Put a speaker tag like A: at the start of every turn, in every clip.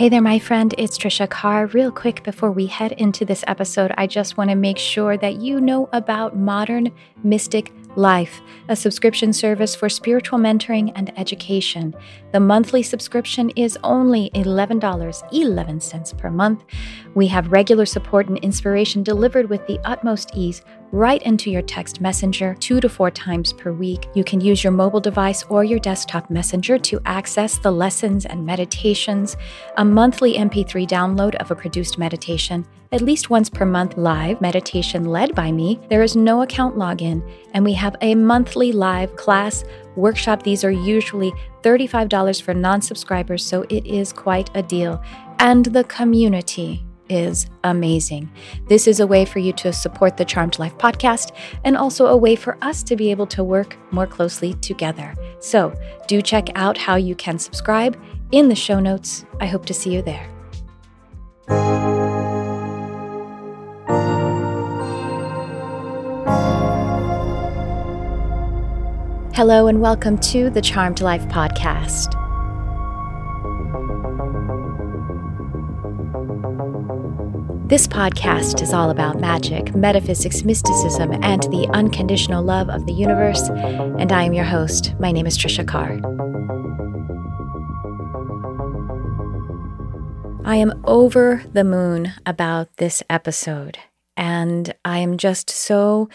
A: Hey there, my friend. It's Tricia Carr. Real quick before we head into this episode, I just want to make sure that you know about Modern Mystic Life, a subscription service for spiritual mentoring and education. The monthly subscription is only $11.11 per month. We have regular support and inspiration delivered with the utmost ease right into your text messenger two to four times per week. You can use your mobile device or your desktop messenger to access the lessons and meditations, a monthly MP3 download of a produced meditation, at least once per month live meditation led by me. There is no account login, and we have a monthly live class workshop. These are usually $35 for non subscribers, so it is quite a deal. And the community is amazing. This is a way for you to support the Charmed Life podcast and also a way for us to be able to work more closely together. So do check out how you can subscribe in the show notes. I hope to see you there. Hello, and welcome to the Charmed Life podcast. This podcast is all about magic, metaphysics, mysticism, and the unconditional love of the universe. And I am your host. My name is Tricia Carr. I am over the moon about this episode, and I am just so.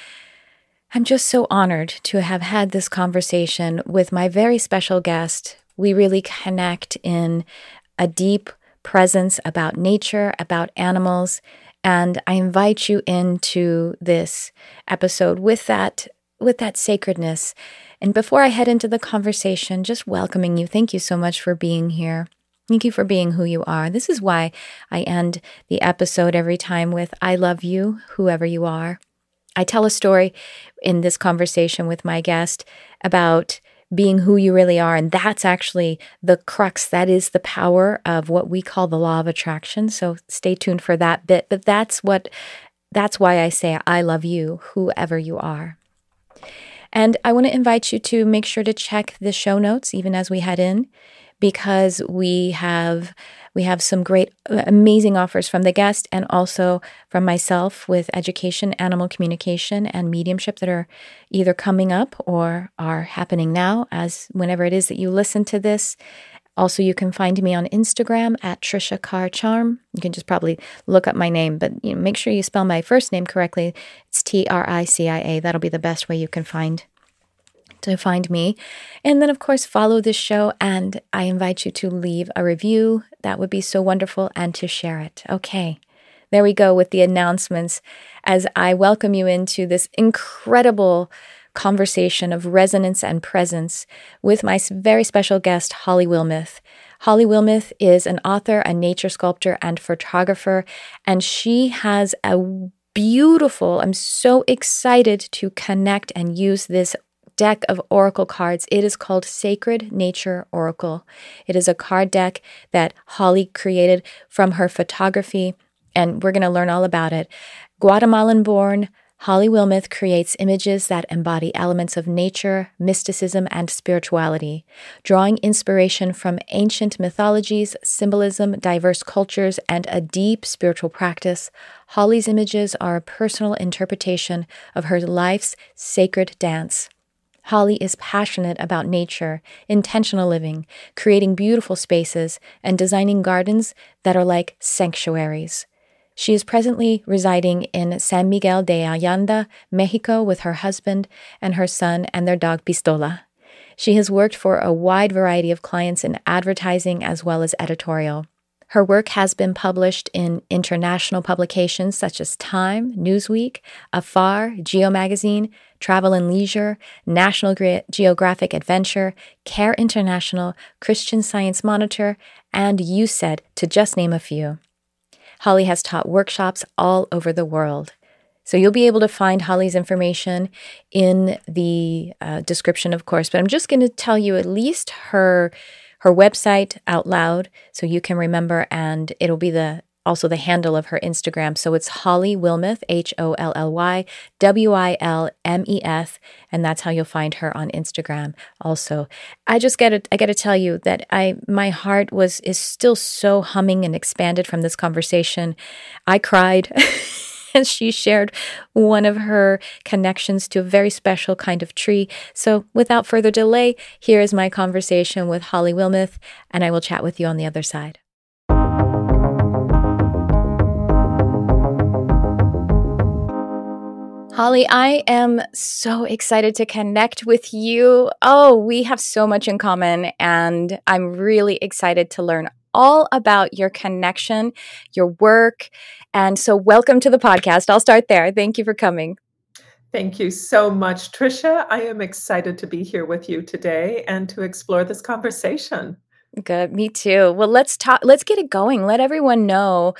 A: I'm just so honored to have had this conversation with my very special guest. We really connect in a deep, presence about nature, about animals. And I invite you into this episode with that with that sacredness. And before I head into the conversation, just welcoming you. Thank you so much for being here. Thank you for being who you are. This is why I end the episode every time with I love you, whoever you are. I tell a story in this conversation with my guest about being who you really are. And that's actually the crux. That is the power of what we call the law of attraction. So stay tuned for that bit. But that's what, that's why I say I love you, whoever you are. And I want to invite you to make sure to check the show notes even as we head in, because we have we have some great, uh, amazing offers from the guest and also from myself with education, animal communication, and mediumship that are either coming up or are happening now, as whenever it is that you listen to this. Also, you can find me on Instagram at Tricia Carr Charm. You can just probably look up my name, but you know, make sure you spell my first name correctly. It's T R I C I A. That'll be the best way you can find to find me. And then, of course, follow this show. And I invite you to leave a review. That would be so wonderful. And to share it. Okay. There we go with the announcements as I welcome you into this incredible conversation of resonance and presence with my very special guest, Holly Wilmeth. Holly Wilmeth is an author, a nature sculptor, and photographer, and she has a beautiful, I'm so excited to connect and use this deck of oracle cards. It is called Sacred Nature Oracle. It is a card deck that Holly created from her photography, and we're going to learn all about it. Guatemalan born, Holly Wilmeth creates images that embody elements of nature, mysticism, and spirituality. Drawing inspiration from ancient mythologies, symbolism, diverse cultures, and a deep spiritual practice, Holly's images are a personal interpretation of her life's sacred dance. Holly is passionate about nature, intentional living, creating beautiful spaces, and designing gardens that are like sanctuaries. She is presently residing in San Miguel de Allende, Mexico, with her husband and her son and their dog Pistola. She has worked for a wide variety of clients in advertising as well as editorial. Her work has been published in international publications such as Time, Newsweek, Afar, Geo Magazine, Travel and Leisure, National Geographic Adventure, Care International, Christian Science Monitor, and USAID, to just name a few. Holly has taught workshops all over the world. So you'll be able to find Holly's information in the uh, description, of course, but I'm just going to tell you at least her her website out loud so you can remember, and it'll be the also the handle of her Instagram. So it's Holly Wilmeth, H O L L Y W I L M E S, and that's how you'll find her on Instagram. Also, I just got to I got to tell you that I my heart was is still so humming and expanded from this conversation. I cried. as she shared one of her connections to a very special kind of tree. So, without further delay, here is my conversation with Holly Wilmeth, and I will chat with you on the other side. Holly, I am so excited to connect with you. Oh, we have so much in common, and I'm really excited to learn all about your connection, your work. And so, welcome to the podcast. I'll start there. Thank you for coming.
B: Thank you so much, Tricia. I am excited to be here with you today and to explore this conversation.
A: Good, me too. Well, let's talk. Let's get it going. Let everyone know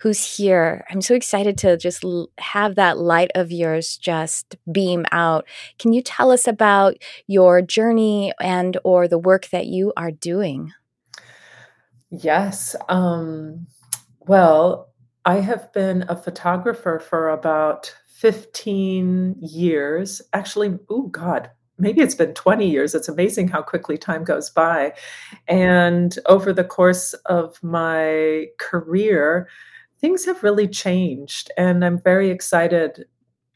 A: who's here. I'm so excited to just l- have that light of yours just beam out. Can you tell us about your journey and or the work that you are doing?
B: Yes. Um, well, I have been a photographer for about 15 years. Actually, oh God, maybe it's been 20 years. It's amazing how quickly time goes by. And over the course of my career, things have really changed. And I'm very excited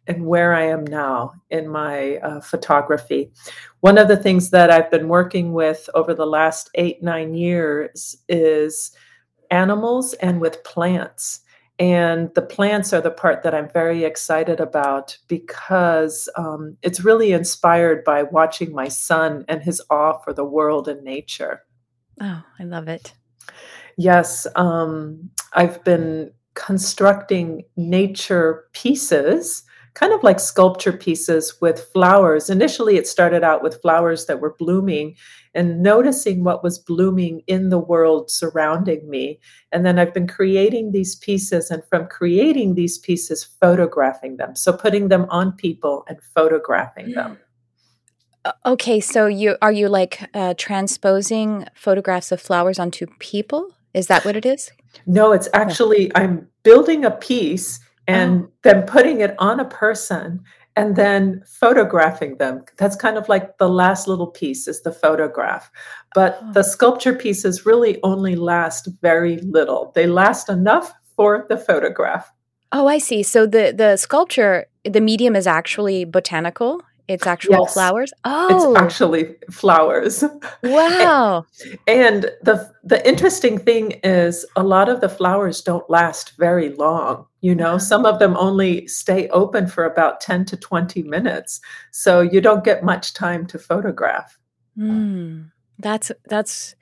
B: and where I am now in my uh, photography. One of the things that I've been working with over the last eight, nine years is animals and with plants. And the plants are the part that I'm very excited about because um, it's really inspired by watching my son and his awe for the world and nature.
A: Oh, I love it.
B: Yes, um, I've been constructing nature pieces, kind of like sculpture pieces with flowers. Initially, it started out with flowers that were blooming and noticing what was blooming in the world surrounding me. And then I've been creating these pieces, and from creating these pieces, photographing them. So putting them on people and photographing them.
A: Uh, okay, so you are you like uh, transposing photographs of flowers onto people? Is that what it is?
B: No, it's actually I'm building a piece and oh. then putting it on a person and then photographing them. That's kind of like the last little piece is the photograph. But oh. the sculpture pieces really only last very little. They last enough for the photograph.
A: Oh, I see. So the the sculpture, the medium is actually botanical. It's actual yes. flowers.
B: Oh, it's actually flowers.
A: Wow!
B: and, the the interesting thing is, a lot of the flowers don't last very long. You know, some of them only stay open for about ten to twenty minutes, so you don't get much time to photograph.
A: Mm, that's that's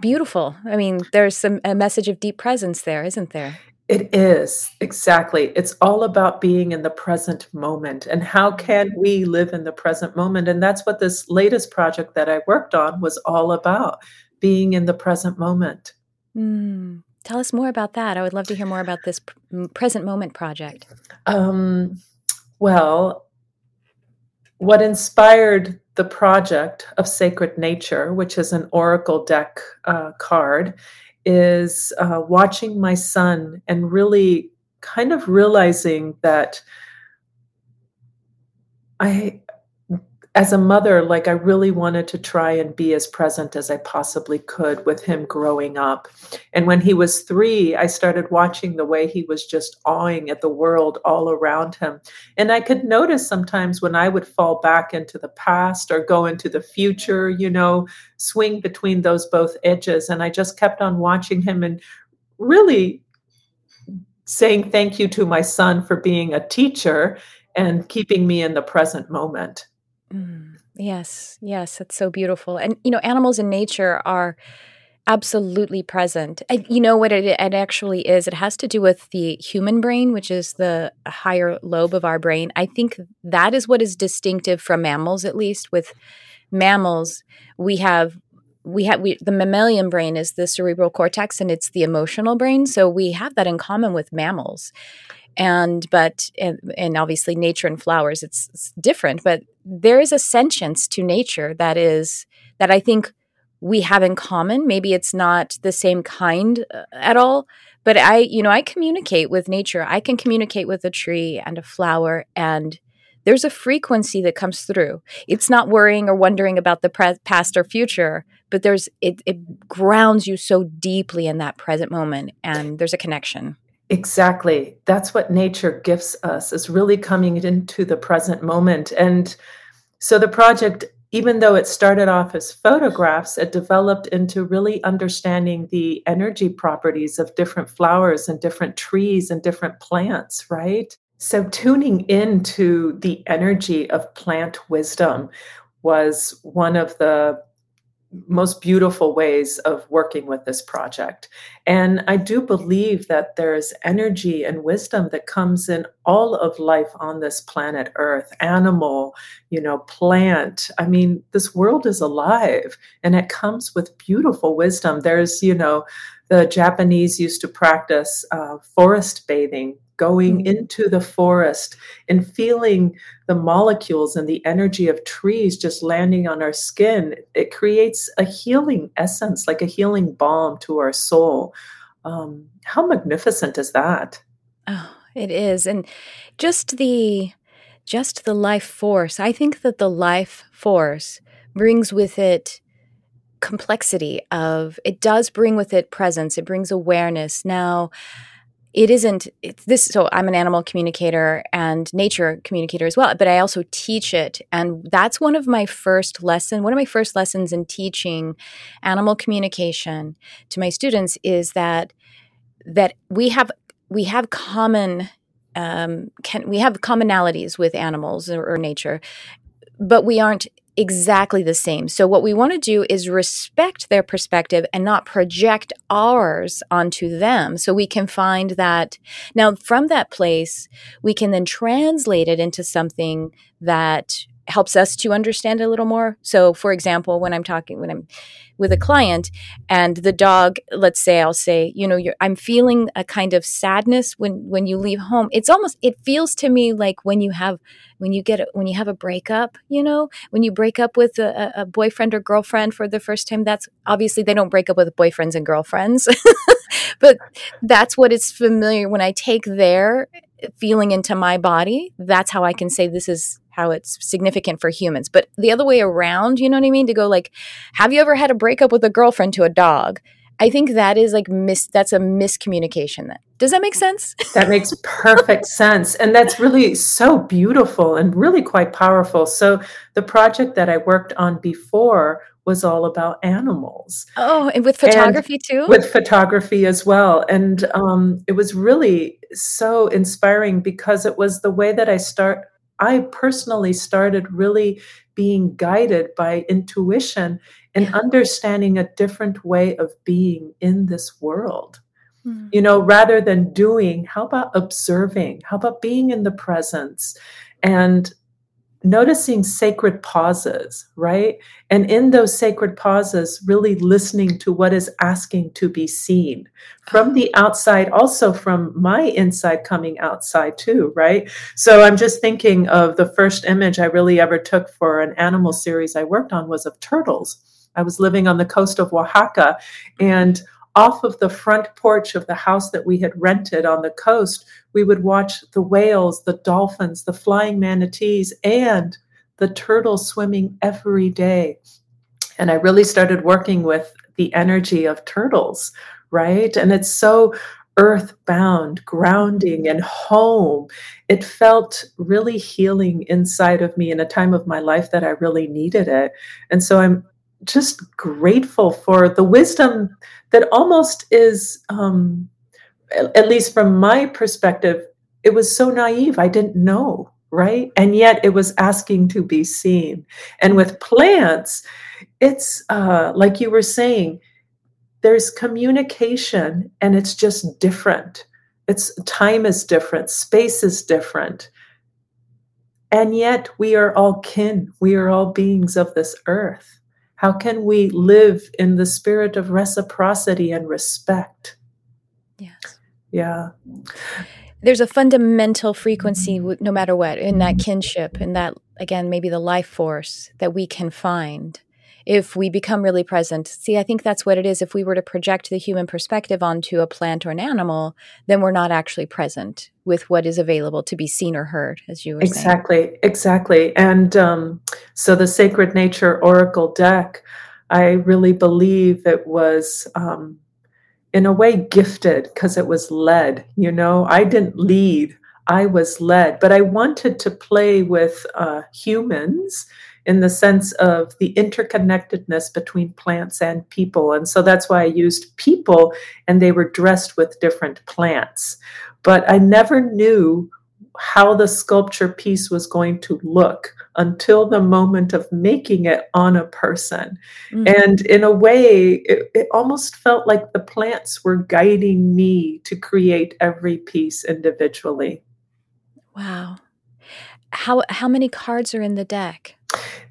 A: beautiful. I mean, there's some a message of deep presence there, isn't there?
B: It is, exactly. It's all about being in the present moment and how can we live in the present moment? And that's what this latest project that I worked on was all about being in the present moment.
A: Mm. Tell us more about that. I would love to hear more about this present moment project.
B: Um, well, what inspired the project of Sacred Nature, which is an Oracle deck uh, card, is uh, watching my son and really kind of realizing that I, as a mother, like I really wanted to try and be as present as I possibly could with him growing up. And when he was three, I started watching the way he was just awing at the world all around him. And I could notice sometimes when I would fall back into the past or go into the future, you know, swing between those both edges. And I just kept on watching him and really saying thank you to my son for being a teacher and keeping me in the present moment.
A: Mm, yes, yes, that's so beautiful. And you know, animals in nature are absolutely present. And you know what it, it actually is? It has to do with the human brain, which is the higher lobe of our brain. I think that is what is distinctive from mammals, at least. With mammals, we have we have we, the mammalian brain is the cerebral cortex and it's the emotional brain so we have that in common with mammals and but and, and obviously nature and flowers it's, it's different but there is a sentience to nature that is that i think we have in common maybe it's not the same kind uh, at all but I, you know, I communicate with nature. I can communicate with a tree and a flower and there's a frequency that comes through. It's not worrying or wondering about the pre- past or future, but there's it, it grounds you so deeply in that present moment and there's a connection.
B: Exactly. That's what nature gifts us is really coming into the present moment. And so the project even though it started off as photographs, it developed into really understanding the energy properties of different flowers and different trees and different plants, right? So, tuning into the energy of plant wisdom was one of the most beautiful ways of working with this project. And I do believe that there's energy and wisdom that comes in all of life on this planet Earth animal, you know, plant. I mean, this world is alive and it comes with beautiful wisdom. There's, you know, the Japanese used to practice uh, forest bathing going mm-hmm. into the forest and feeling the molecules and the energy of trees just landing on our skin, it creates a healing essence, like a healing balm to our soul. Um, how magnificent is that?
A: Oh, it is. And just the just the life force. I think that the life force brings with it complexity of it does bring with it presence it brings awareness now it isn't it's this so i'm an animal communicator and nature communicator as well but i also teach it. And that's one of my first lesson one of my first lessons in teaching animal communication to my students is that that we have we have common um, can we have commonalities with animals or, or nature but we aren't exactly the same. So, what we want to do is respect their perspective and not project ours onto them. So, we can find that now from that place, we can then translate it into something that helps us to understand a little more. So, for example, when I'm talking, when I'm with a client and the dog, let's say I'll say, you know, I'm feeling a kind of sadness when when you leave home. It's almost it feels to me like when you have when you get a, when you have a breakup, you know, when you break up with a, a boyfriend or girlfriend for the first time. That's obviously they don't break up with boyfriends and girlfriends, but that's what it's familiar when I take their feeling into my body. That's how I can say this is how it's significant for humans. But the other way around, you know what I mean? To go like, have you ever had a breakup with a girlfriend to a dog? I think that is like mis that's a miscommunication then. Does that make sense?
B: that makes perfect sense. And that's really so beautiful and really quite powerful. So the project that I worked on before was all about animals.
A: Oh, and with photography and too?
B: With photography as well. And um, it was really so inspiring because it was the way that I start I personally started really being guided by intuition and yeah. understanding a different way of being in this world. Mm. You know, rather than doing, how about observing? How about being in the presence and noticing sacred pauses, right? And in those sacred pauses, really listening to what is asking to be seen from the outside, also from my inside coming outside too, right? So I'm just thinking of the first image I really ever took for an animal series I worked on was of turtles. I was living on the coast of Oaxaca and off of the front porch of the house that we had rented on the coast, we would watch the whales, the dolphins, the flying manatees, and the turtles swimming every day. And I really started working with the energy of turtles, right? And it's so earthbound, grounding, and home. It felt really healing inside of me in a time of my life that I really needed it. And so I'm just grateful for the wisdom that almost is, um, at least from my perspective, it was so naive. I didn't know, right? And yet it was asking to be seen. And with plants, it's uh, like you were saying, there's communication and it's just different. It's time is different, space is different. And yet we are all kin, we are all beings of this earth. How can we live in the spirit of reciprocity and respect?
A: Yes.
B: Yeah.
A: There's a fundamental frequency, no matter what, in that kinship, in that, again, maybe the life force that we can find. If we become really present. See, I think that's what it is. If we were to project the human perspective onto a plant or an animal, then we're not actually present with what is available to be seen or heard, as you were
B: exactly,
A: saying.
B: Exactly. And um, so the Sacred Nature Oracle deck, I really believe it was. Um, in a way gifted because it was led you know i didn't lead i was led but i wanted to play with uh, humans in the sense of the interconnectedness between plants and people and so that's why i used people and they were dressed with different plants but i never knew how the sculpture piece was going to look until the moment of making it on a person. Mm-hmm. And in a way, it, it, almost felt like the plants were guiding me to create every piece individually.
A: Wow. How how many cards are in the deck?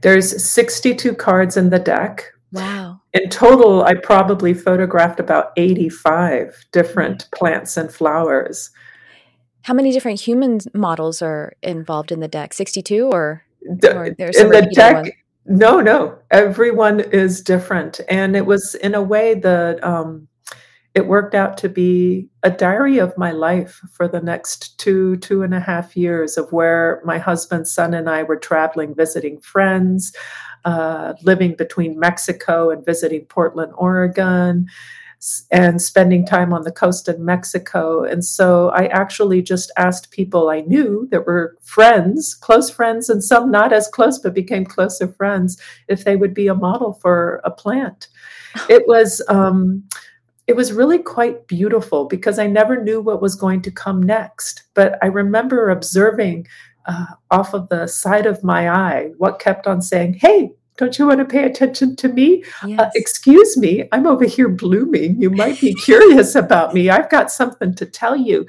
B: There's 62 cards in the deck.
A: Wow.
B: In total, I probably photographed about 85 different mm-hmm. plants and flowers.
A: How many different human models are involved in the deck? 62 or,
B: the, or there's in the deck? Ones? No, no. Everyone is different. And it was in a way that um, it worked out to be a diary of my life for the next two, two and a half years of where my husband's son and I were traveling, visiting friends, uh, living between Mexico and visiting Portland, Oregon and spending time on the coast in Mexico. And so I actually just asked people I knew that were friends, close friends, and some not as close, but became closer friends, if they would be a model for a plant. It was. Um, it was really quite beautiful because I never knew what was going to come next. But I remember observing uh, off of the side of my eye what kept on saying, Hey, don't you want to pay attention to me? Uh, yes. Uh, excuse me, I'm over here blooming. You might be curious about me. I've got something to tell you.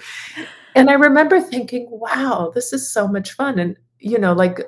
B: And I remember thinking, wow, this is so much fun. And, you know, like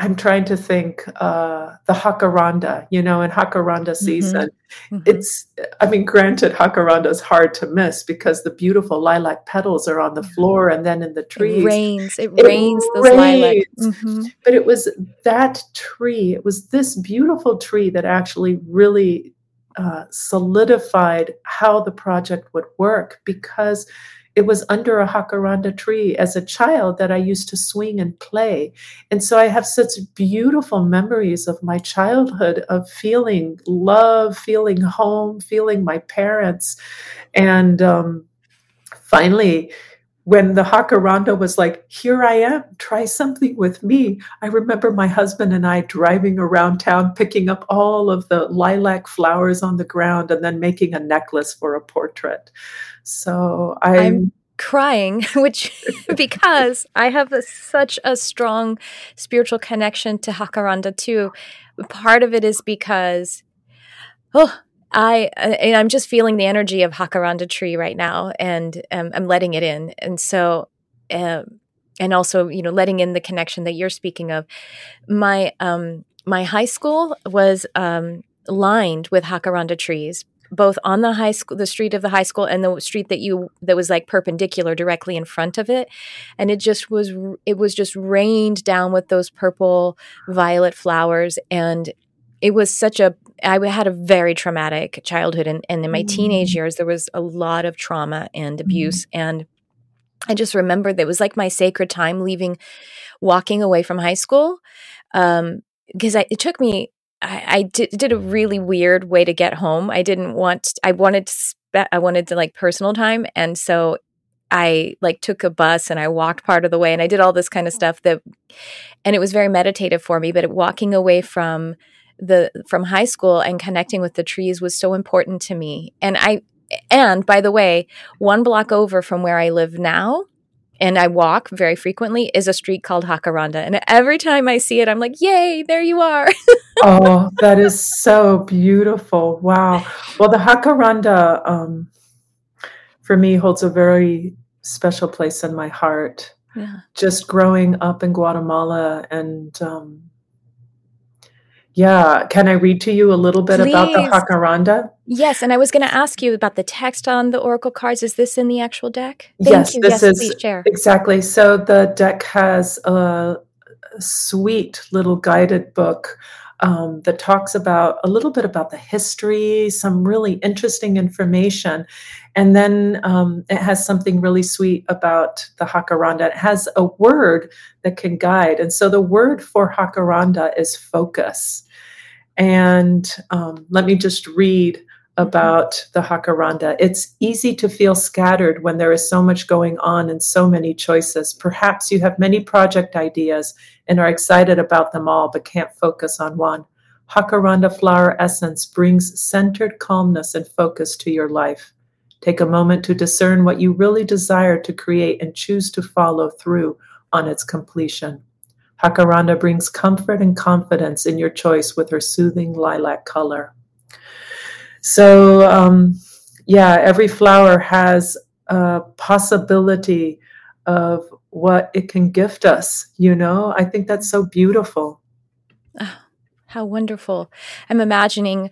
B: I'm trying to think uh, the jacaranda, you know, in jacaranda mm-hmm. season. Mm-hmm. It's, I mean, granted, jacaranda is hard to miss because the beautiful lilac petals are on the floor and then in the trees.
A: It rains. It, it rains those rains. lilac. Mm-hmm.
B: But it was that tree, it was this beautiful tree that actually really uh, solidified how the project would work because it was under a jacaranda tree as a child that I used to swing and play. And so I have such beautiful memories of my childhood of feeling love, feeling home, feeling my parents. And um, finally, when the jacaranda was like, Here I am, try something with me. I remember my husband and I driving around town, picking up all of the lilac flowers on the ground and then making a necklace for a portrait. So I'm, I'm
A: crying, which because I have a, such a strong spiritual connection to Jacaranda too. Part of it is because, oh, I and I'm just feeling the energy of Jacaranda tree right now, and um, I'm letting it in, and so. Um, and also, you know, letting in the connection that you're speaking of. My um, my high school was um, lined with jacaranda trees both on the high school the street of the high school and the street that you that was like perpendicular directly in front of it and it just was it was just rained down with those purple violet flowers and it was such a I had a very traumatic childhood and, and in my mm. teenage years there was a lot of trauma and abuse mm. and I just remember that it was like my sacred time leaving walking away from high school um because it took me I, I did, did, a really weird way to get home. I didn't want. I wanted to. Spe- I wanted to like personal time, and so I like took a bus and I walked part of the way, and I did all this kind of mm. stuff that, and it was very meditative for me. But walking away from the from high school and connecting with the trees was so important to me. And I, and by the way, one block over from where I live now and I walk very frequently is a street called Jacaranda. And every time I see it, I'm like, yay, there you are.
B: oh, that is so beautiful. Wow. Well, the Jacaranda um, for me holds a very special place in my heart. Yeah. Just growing up in Guatemala and um, yeah. Can I read to you a little bit Please. about the Jacaranda?
A: Yes. And I was going to ask you about the text on the Oracle cards. Is this in the actual deck? Thank
B: yes,
A: you.
B: this
A: yes,
B: is exactly. So the deck has a sweet little guided book um, that talks about a little bit about the history, some really interesting information. And then um, it has something really sweet about the Jacaranda. It has a word that can guide. And so the word for Jacaranda is focus. And um, let me just read about the Jacaranda. It's easy to feel scattered when there is so much going on and so many choices. Perhaps you have many project ideas and are excited about them all, but can't focus on one. Jacaranda flower essence brings centered calmness and focus to your life. Take a moment to discern what you really desire to create and choose to follow through on its completion. Jacaranda brings comfort and confidence in your choice with her soothing lilac color. So, um, yeah, every flower has a possibility of what it can gift us, you know? I think that's so beautiful.
A: Oh, how wonderful. I'm imagining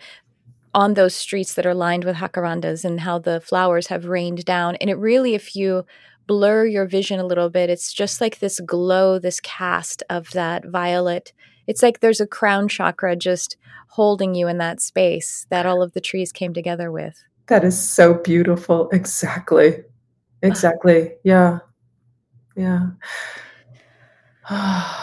A: on those streets that are lined with jacarandas and how the flowers have rained down. And it really, if you blur your vision a little bit, it's just like this glow, this cast of that violet. It's like there's a crown chakra just holding you in that space that all of the trees came together with.
B: That is so beautiful. Exactly. Exactly. Yeah. Yeah.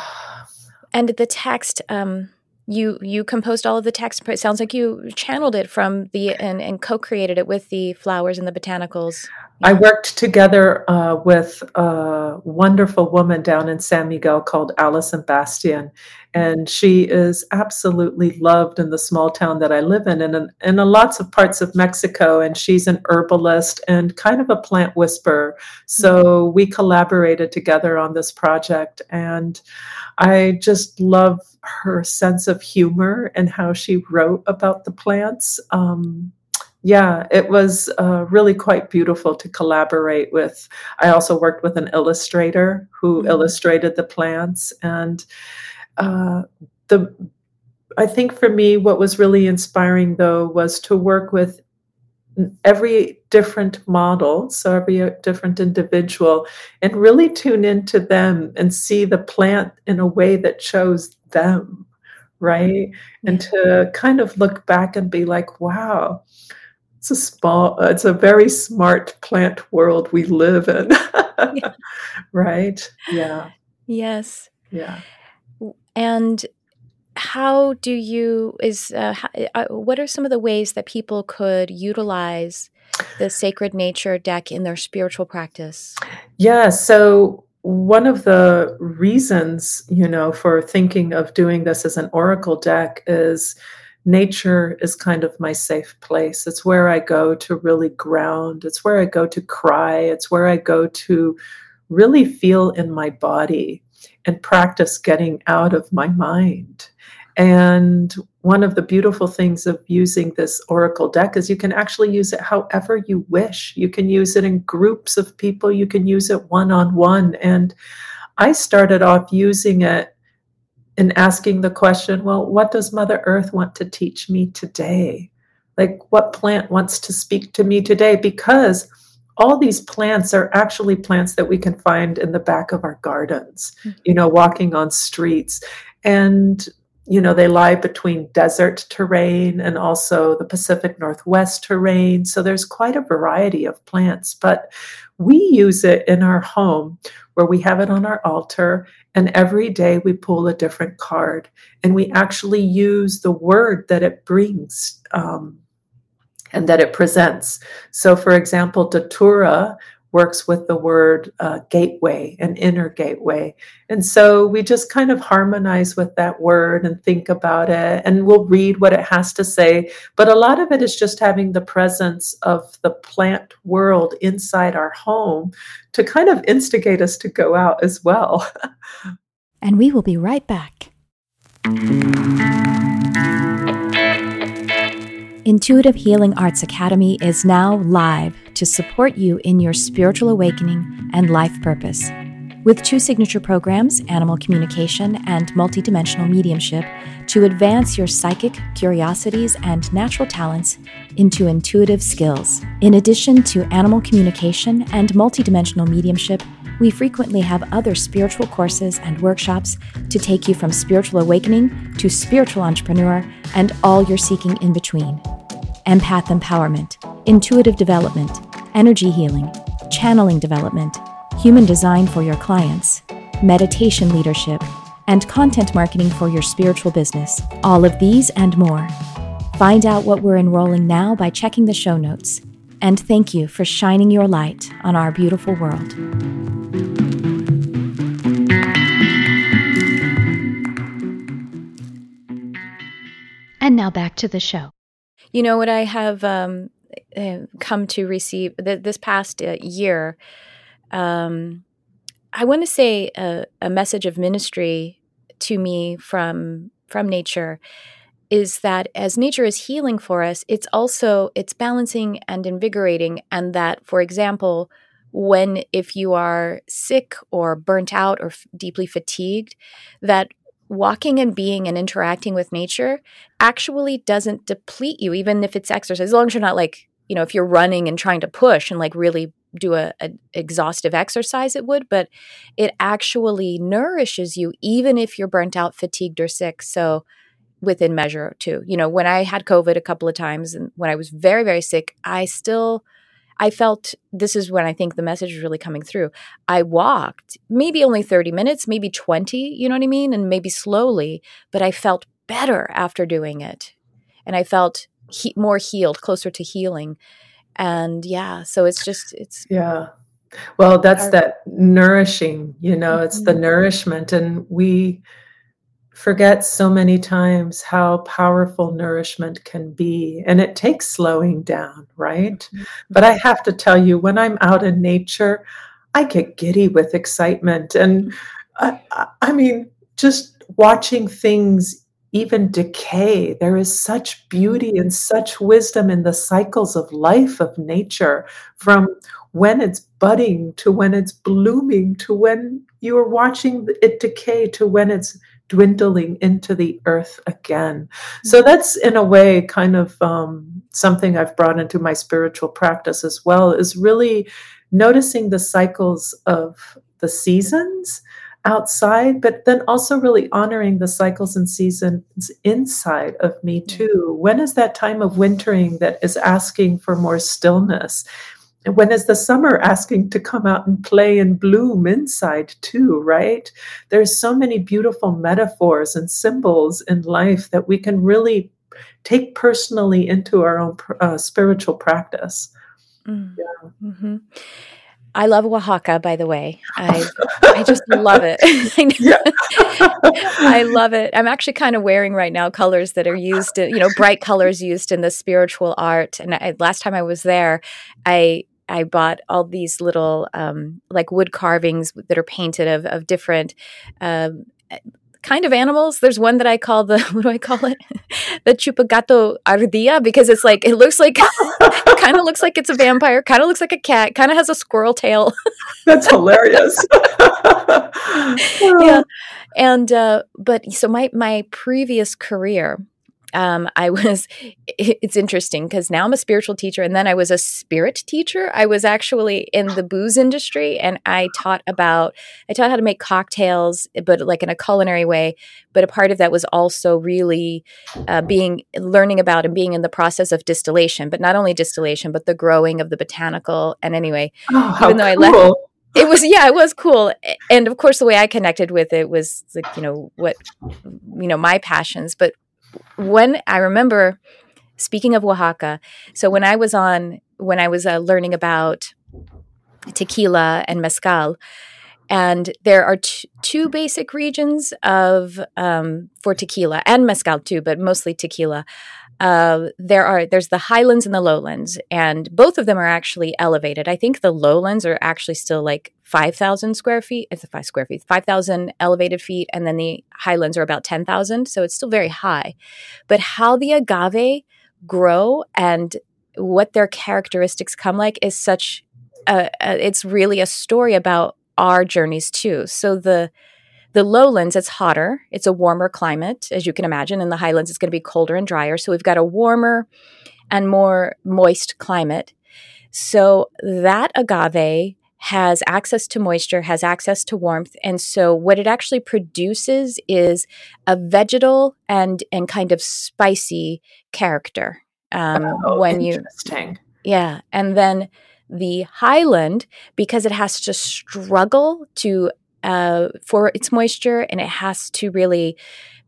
A: and the text, um, you you composed all of the text. It sounds like you channeled it from the and, and co-created it with the flowers and the botanicals.
B: I worked together uh, with a wonderful woman down in San Miguel called Alison Bastian, and she is absolutely loved in the small town that I live in, and in, lots of parts of Mexico. And she's an herbalist and kind of a plant whisperer. So mm-hmm. we collaborated together on this project, and I just love her sense of humor and how she wrote about the plants. Um, yeah, it was uh, really quite beautiful to collaborate with. I also worked with an illustrator who mm-hmm. illustrated the plants, and uh, the I think for me, what was really inspiring though was to work with every different model, so every uh, different individual, and really tune into them and see the plant in a way that shows them, right? And to kind of look back and be like, wow, it's a small, it's a very smart plant world we live in, yeah. right? Yeah.
A: Yes.
B: Yeah.
A: And how do you is uh, how, uh, what are some of the ways that people could utilize the sacred nature deck in their spiritual practice?
B: Yeah, so one of the reasons, you know, for thinking of doing this as an oracle deck is nature is kind of my safe place. It's where I go to really ground. It's where I go to cry. It's where I go to really feel in my body and practice getting out of my mind. And one of the beautiful things of using this Oracle deck is you can actually use it however you wish. You can use it in groups of people, you can use it one on one. And I started off using it and asking the question well, what does Mother Earth want to teach me today? Like, what plant wants to speak to me today? Because all these plants are actually plants that we can find in the back of our gardens, mm-hmm. you know, walking on streets. And, you know, they lie between desert terrain and also the Pacific Northwest terrain. So there's quite a variety of plants, but we use it in our home where we have it on our altar. And every day we pull a different card and we actually use the word that it brings. Um, and that it presents. So, for example, Datura works with the word uh, gateway, an inner gateway. And so we just kind of harmonize with that word and think about it, and we'll read what it has to say. But a lot of it is just having the presence of the plant world inside our home to kind of instigate us to go out as well.
A: and we will be right back. Intuitive Healing Arts Academy is now live to support you in your spiritual awakening and life purpose. With two signature programs, Animal Communication and Multidimensional Mediumship, to advance your psychic curiosities and natural talents into intuitive skills. In addition to Animal Communication and Multidimensional Mediumship, we frequently have other spiritual courses and workshops to take you from spiritual awakening to spiritual entrepreneur and all you're seeking in between. Empath empowerment, intuitive development, energy healing, channeling development, human design for your clients, meditation leadership, and content marketing for your spiritual business. All of these and more. Find out what we're enrolling now by checking the show notes. And thank you for shining your light on our beautiful world. And now back to the show. You know what I have um, uh, come to receive th- this past uh, year? Um, I want to say a, a, message of ministry to me from from nature is that as nature is healing for us, it's also it's balancing and invigorating, and that, for example, when if you are sick or burnt out or f- deeply fatigued, that walking and being and interacting with nature actually doesn't deplete you, even if it's exercise, as long as you're not like you know if you're running and trying to push and like really do a, a, exhaustive exercise it would but it actually nourishes you even if you're burnt out fatigued or sick. So within measure too. You know when i had covid a couple of times and when i was very very sick i still i felt this is when i think the message is really coming through i walked maybe only 30 minutes maybe 20 you know what i mean? And maybe slowly but i felt better after doing it. And i felt he- more healed closer to healing. And yeah so it's just it's
B: yeah. Well that's our, that nourishing you know mm-hmm. it's the mm-hmm. nourishment. And we forget so many times how powerful nourishment can be and it takes slowing down right mm-hmm. but i have to tell you when i'm out in nature i get giddy with excitement and. I, I mean just watching things even decay. There is such beauty and such wisdom in the cycles of life of nature from when it's budding to when it's blooming to when you are watching it decay to when it's dwindling into the earth again. So mm-hmm. that's in a way kind of um, something I've brought into my spiritual practice as well is really noticing the cycles of the seasons outside, but then also really honoring the cycles and seasons inside of me too. When is that time of wintering that is asking for more stillness? When is the summer asking to come out and play and bloom inside too, right? There's so many beautiful metaphors and symbols in life that we can really take personally into our own uh, spiritual practice.
A: Mm. Yeah. Mm-hmm. I love Oaxaca, by the way. I I just love it. I love it. I'm actually kind of wearing right now colors that are used, in, you know, bright colors used in the spiritual art. And I, last time I was there, I I bought all these little um, like wood carvings that are painted of of different. Um, kind of animals. There's one that I call the what do I call it? the chupagato ardilla because it's like it looks like it kind of looks like it's a vampire, kind of looks like a cat, kind of has a squirrel tail.
B: That's hilarious.
A: yeah. And uh but so my my previous career um, I was, it's interesting because now I'm a spiritual teacher and then I was a spirit teacher. I was actually in the booze industry and I taught about, I taught how to make cocktails, but like in a culinary way. But a part of that was also really uh, being, learning about and being in the process of distillation, but not only distillation, but the growing of the botanical. And anyway,
B: oh, even though cool. I left,
A: it was yeah it was cool and of course the way i connected with it was like you know what you know my passions but when I remember speaking of Oaxaca, so when I was on, when I was uh, learning about tequila and mezcal, and there are t- two basic regions of um, for tequila and mezcal too, but mostly tequila. Uh, there are there's the highlands and the lowlands, and both of them are actually elevated. I think the lowlands are actually still like five thousand square feet. It's five square feet, five thousand elevated feet, and then the highlands are about ten thousand. So it's still very high. But how the agave grow and what their characteristics come like is such. A, a, it's really a story about our journeys too. So the the lowlands, it's hotter. It's a warmer climate, as you can imagine. In the highlands, it's going to be colder and drier. So we've got a warmer and more moist climate. So that agave has access to moisture, has access to warmth. And so what it actually produces is a vegetal and and kind of spicy character.
B: Um, oh, when you
A: Yeah. And then the highland, because it has to struggle to uh, for its moisture and it has to really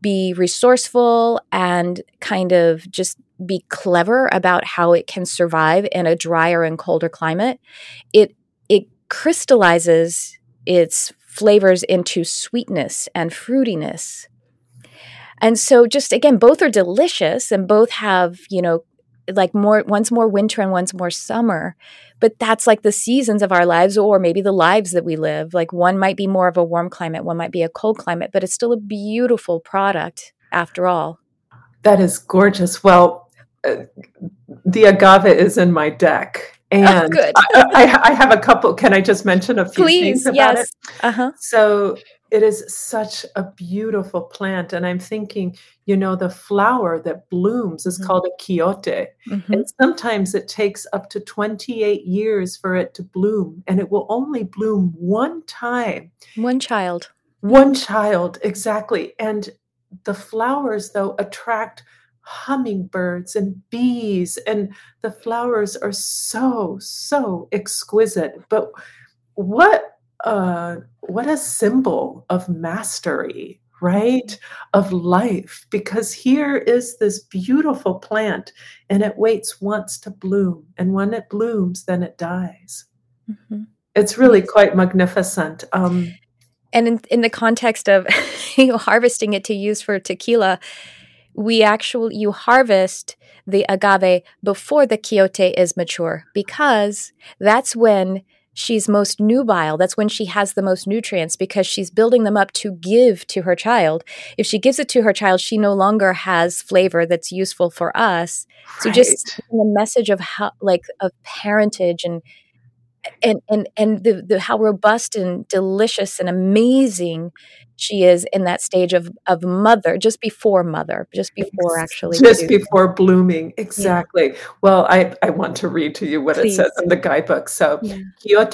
A: be resourceful and kind of just be clever about how it can survive in a drier and colder climate. It crystallizes its flavors into sweetness and fruitiness. And so just again both are delicious and both have, you know, like more once more winter and once more summer. But that's like the seasons of our lives or maybe the lives that we live. Like one might be more of a warm climate, one might be a cold climate, but it's still a beautiful product after all.
B: That is gorgeous. Well, uh, the agave is in my deck
A: Oh, and oh,
B: I, I, I, have a couple. Can I just mention a few
A: Please,
B: things about
A: yes.
B: it?
A: Uh-huh.
B: So it is such a beautiful plant. And I'm thinking, you know, the flower that blooms is mm-hmm. called a quiote. Mm-hmm. And sometimes it takes up to 28 years for it to bloom. And it will only bloom one time.
A: One child.
B: One child, exactly. And the flowers, though, attract hummingbirds and bees and the flowers are so so exquisite but what uh what a symbol of mastery right of life because here is this beautiful plant and it waits once to bloom and when it blooms then it dies mm-hmm. it's really quite magnificent um
A: and in, in the context of you know, harvesting it to use for tequila we actually you harvest the agave before the quiote is mature because that's when she's most nubile. That's when she has the most nutrients because she's building them up to give to her child. If she gives it to her child, she no longer has flavor that's useful for us. Right. So just the message of how like of parentage and and and and the, the how robust and delicious and amazing she is in that stage of of mother just before mother just before actually
B: just before blooming exactly yeah. well i i want to read to you what Please. it says in the guidebook so yeah.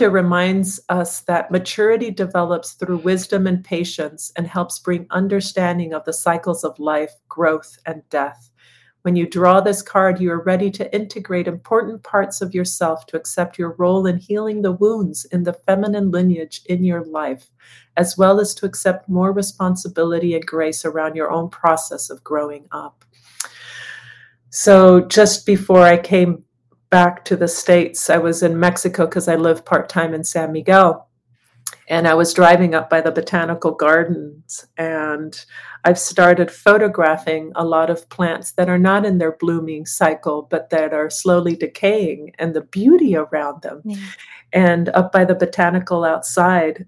B: reminds us that maturity develops through wisdom and patience and helps bring understanding of the cycles of life growth and death when you draw this card, you are ready to integrate important parts of yourself to accept your role in healing the wounds in the feminine lineage in your life, as well as to accept more responsibility and grace around your own process of growing up. So, just before I came back to the States, I was in Mexico because I live part time in San Miguel and I was driving up by the botanical gardens and I've started photographing a lot of plants that are not in their blooming cycle but that are slowly decaying and the beauty around them. Yeah. And up by the botanical outside,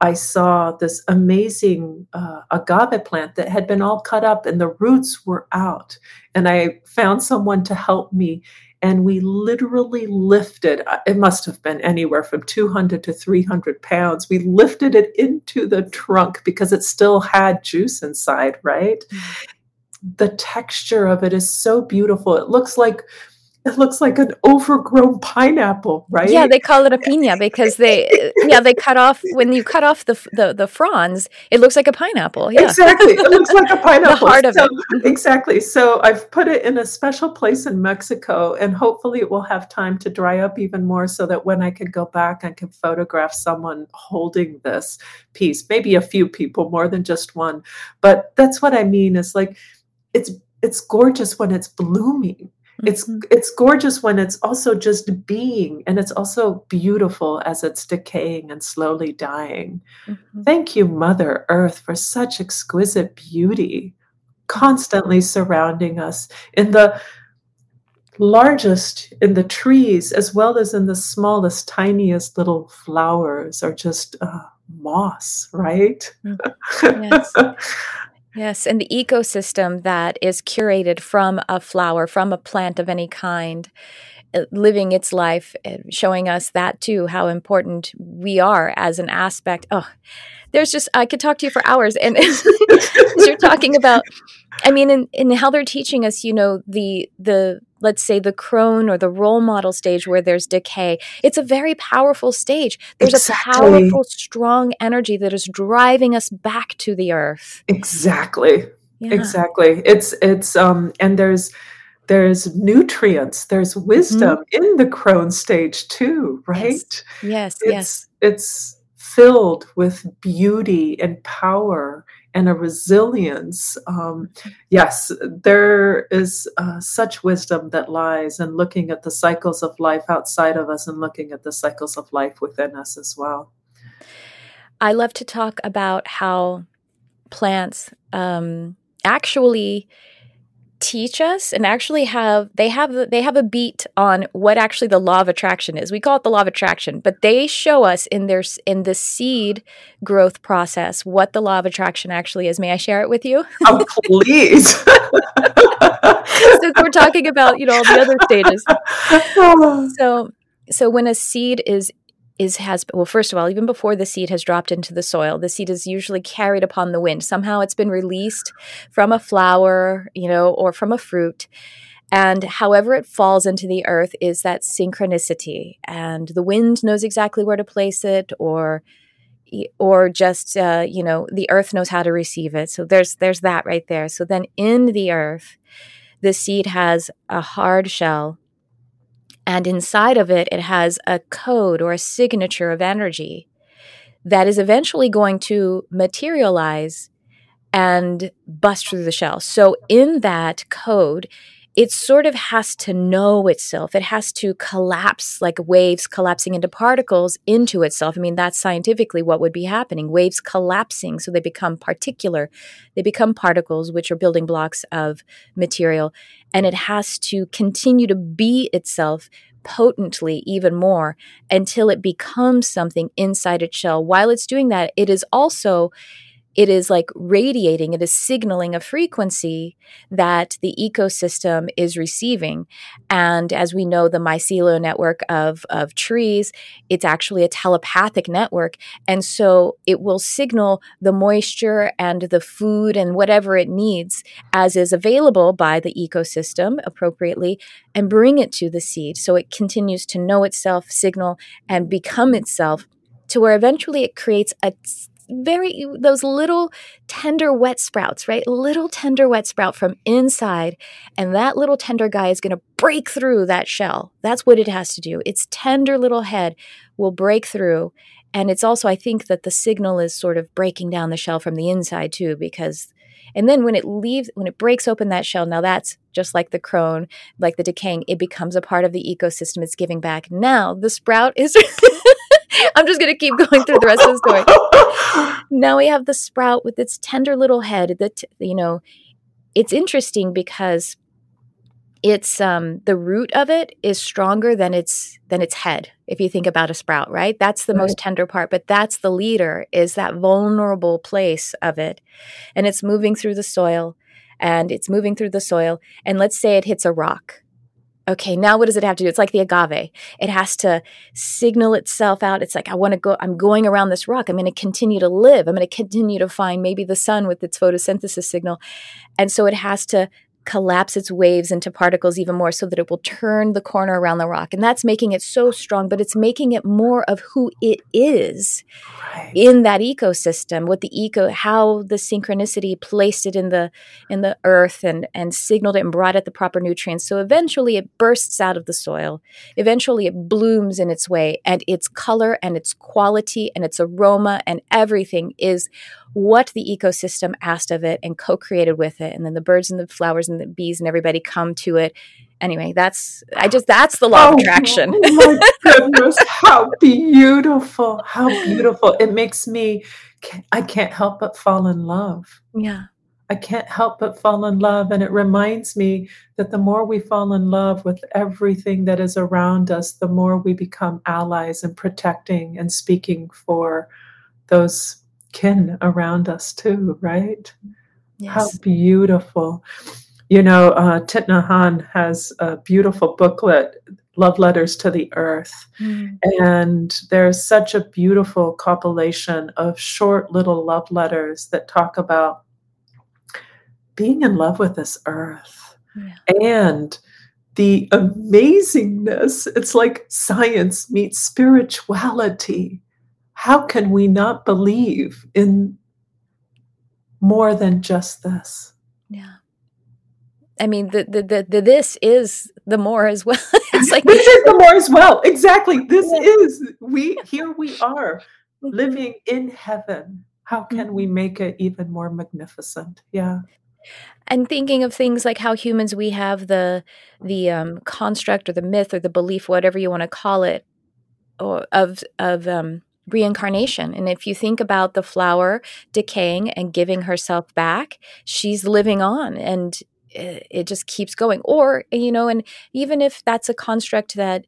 B: I saw this amazing uh, agave plant that had been all cut up and the roots were out. And I found someone to help me and we literally lifted uh, it must have been anywhere from 200 to 300 pounds. We lifted it into the trunk because it still had juice inside right? Mm-hmm. the texture of it is so beautiful. It looks like it looks like an overgrown pineapple, right?
A: Yeah, they call it a pina because they yeah they cut off when you cut off the the, the fronds, it looks like a pineapple. Yeah,
B: exactly. It looks like a pineapple.
A: the heart of
B: so,
A: it.
B: exactly. So I've put it in a special place in Mexico, and hopefully it will have time to dry up even more, so that when I can go back, I can photograph someone holding this piece, maybe a few people, more than just one. But that's what I mean. Is like it's it's gorgeous when it's blooming it's mm-hmm. it's gorgeous when it's also just being and it's also beautiful as it's decaying and slowly dying. Mm-hmm. Thank you Mother Earth for such exquisite beauty constantly surrounding us in the largest in the trees as well as in the smallest tiniest little flowers or just uh, moss right
A: mm-hmm. yes Yes, and the ecosystem that is curated from a flower, from a plant of any kind, uh, living its life, uh, showing us that too, how important we are as an aspect. Oh, there's just, I could talk to you for hours. And you're talking about, I mean, in, in how they're teaching us, you know, the, the, let's say the crone or the role model stage where there's decay it's a very powerful stage there's exactly. a powerful strong energy that is driving us back to the earth
B: exactly yeah. exactly it's it's um and there's there's nutrients there's wisdom mm-hmm. in the crone stage too right
A: yes yes
B: it's,
A: yes.
B: it's filled with beauty and power and a resilience. Um, yes, there is uh, such wisdom that lies in looking at the cycles of life outside of us and looking at the cycles of life within us as well.
A: I love to talk about how plants um, actually teach us and actually have they have they have a beat on what actually the law of attraction is. We call it the law of attraction, but they show us in their in the seed growth process what the law of attraction actually is. May I share it with you?
B: Oh, please.
A: Since we're talking about, you know, all the other stages. So so when a seed is is has well first of all even before the seed has dropped into the soil the seed is usually carried upon the wind. Somehow it's been released from a flower you know or from a fruit. And however it falls into the earth is that synchronicity. And the wind knows exactly where to place it or or just uh, you know the earth knows how to receive it. So there's there's that right there. So then in the earth the seed has a hard shell and inside of it, it has a code or a signature of energy that is eventually going to materialize and bust through the shell. So, in that code, it sort of has to know itself. It has to collapse like waves collapsing into particles into itself. I mean, that's scientifically what would be happening waves collapsing. So they become particular, they become particles, which are building blocks of material. And it has to continue to be itself potently even more until it becomes something inside its shell. While it's doing that, it is also it is like radiating, it is signaling a frequency that the ecosystem is receiving. And as we know, the mycelial network of, of trees, it's actually a telepathic network. And so it will signal the moisture and the food and whatever it needs as is available by the ecosystem appropriately and bring it to the seed. So it continues to know itself, signal, and become itself to where eventually it creates a very those little tender wet sprouts, right? Little tender wet sprout from inside, and that little tender guy is going to break through that shell. That's what it has to do. Its tender little head will break through, and it's also I think that the signal is sort of breaking down the shell from the inside too, because and then when it leaves, when it breaks open that shell, now that's just like the crone, like the decaying, it becomes a part of the ecosystem. It's giving back. Now the sprout is I'm just going to keep going through the rest of the story. now we have the sprout with its tender little head that, you know, it's interesting because it's um the root of it is stronger than its than its head if you think about a sprout right that's the right. most tender part but that's the leader is that vulnerable place of it and it's moving through the soil and it's moving through the soil and let's say it hits a rock okay, now what does it have to do? It's like the agave. It has to signal itself out. It's like, I want to go, I'm going around this rock. I'm going to continue to live. I'm going to continue to find maybe the sun with its photosynthesis signal. And so it has to collapse its waves into particles even more so that it will turn the corner around the rock. And that's making it so strong, but it's making it more of who it is right. in that ecosystem, what the eco how the synchronicity placed it in the in the earth and and signaled it and brought it the proper nutrients. So eventually it bursts out of the soil. Eventually it blooms in its way and its color and its quality and its aroma and everything is what the ecosystem asked of it and co-created with it and then the birds and the flowers and the bees and everybody come to it anyway that's i just that's the law oh, of attraction
B: oh my oh goodness how beautiful how beautiful it makes me i can't help but fall in love
A: yeah
B: I can't help but fall in love. And it reminds me that the more we fall in love with everything that is around us, the more we become allies and protecting and speaking for those kin around us too, right? Yes. How beautiful. You know, uh, Thich Nhat Hanh has a beautiful booklet, Love Letters to the Earth. Mm. And there's such a beautiful compilation of short little love letters that talk about being in love with this earth yeah. and the amazingness. It's like science meets spirituality. How can we not believe in more than just this?
A: Yeah. I mean, the, the, the, the this is the more as well.
B: it's like this is the more as well. Exactly. This yeah. is we here we are living in heaven. How can we mm-hmm. make it even more magnificent? Yeah
A: and thinking of things like how humans we have the the um, construct or the myth or the belief whatever you want to call it or of of um, reincarnation and if you think about the flower decaying and giving herself back she's living on and it, it just keeps going. Or you know and even if that's a construct that